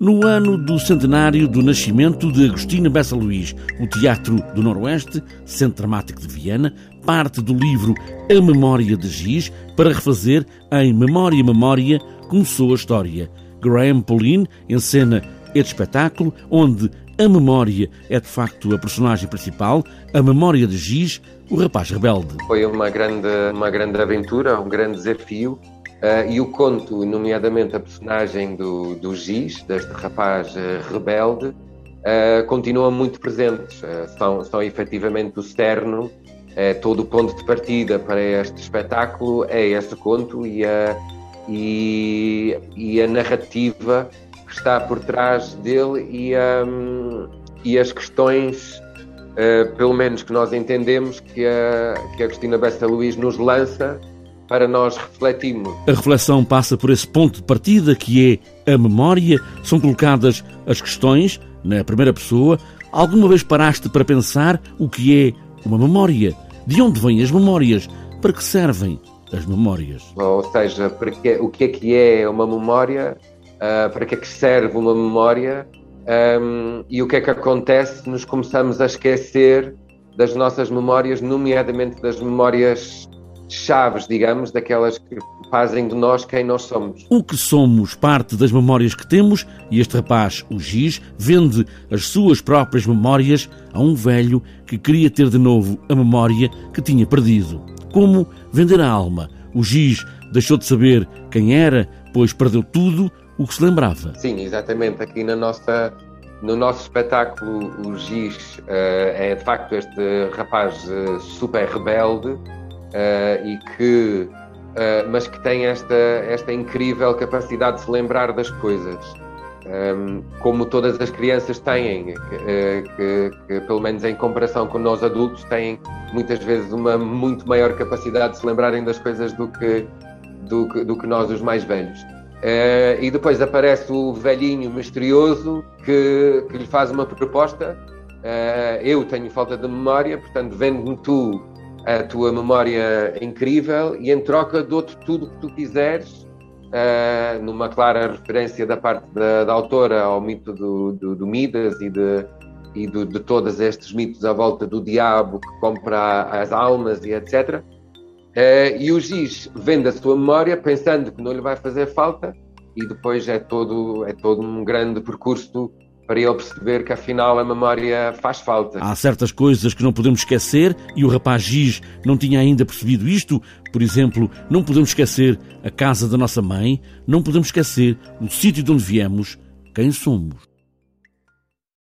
No ano do centenário do nascimento de Agostina Bessa Luís, o Teatro do Noroeste, Centro Dramático de Viana, parte do livro A Memória de Giz para refazer em Memória Memória começou a história. Graham Pauline encena este espetáculo onde a memória é de facto a personagem principal, a memória de Giz, o rapaz rebelde. Foi uma grande, uma grande aventura, um grande desafio Uh, e o conto, nomeadamente a personagem do, do Giz, deste rapaz uh, rebelde, uh, muito presentes. são, são efetivamente o cerne, todo o ponto de partida para este espetáculo é este conto e a, e, e a narrativa que está por trás dele e, um, e as questões, pelo menos que nós entendemos, que a, que a Cristina Bessa Luís nos lança para nós refletirmos. A reflexão passa por esse ponto de partida que é a memória. São colocadas as questões na primeira pessoa. Alguma vez paraste para pensar o que é uma memória? De onde vêm as memórias? Para que servem as memórias? Ou seja, para que, o que é que é uma memória? Uh, para que é que serve uma memória? Um, e o que é que acontece se nos começamos a esquecer das nossas memórias, nomeadamente das memórias chaves, digamos, daquelas que fazem de nós quem nós somos. O que somos parte das memórias que temos, e este rapaz, o Giz, vende as suas próprias memórias a um velho que queria ter de novo a memória que tinha perdido. Como vender a alma? O Giz deixou de saber quem era, pois perdeu tudo o que se lembrava. Sim, exatamente. Aqui na nossa no nosso espetáculo, o Giz uh, é de facto este rapaz uh, super rebelde uh, e que, uh, mas que tem esta, esta incrível capacidade de se lembrar das coisas. Um, ehm, como todas as crianças têm, que, eh, que, que, pelo menos em comparação com nós adultos, têm muitas vezes uma muito maior capacidade de se lembrarem das coisas do que, do que, do que nós, os mais velhos. Uh, e depois aparece o velhinho misterioso que, que lhe faz uma proposta. Uh, eu tenho falta de memória, portanto, vende-me tu a tua memória incrível e em troca dou-te tudo o que tu quiseres, uh, numa clara referência da parte da, da autora ao mito do, do, do Midas e de, e do, de todos estes mitos à volta do diabo que compra as almas e etc. Uh, eh, e o Giz vende a sua memória pensando que não lhe vai fazer falta e depois é todo, é todo um grande percurso para ele perceber que afinal a memória faz falta. Há certas coisas que não podemos esquecer e o rapaz Giz não tinha ainda percebido isto. Por exemplo, não podemos esquecer a casa da nossa mãe, não podemos esquecer o sítio de onde viemos, quem somos.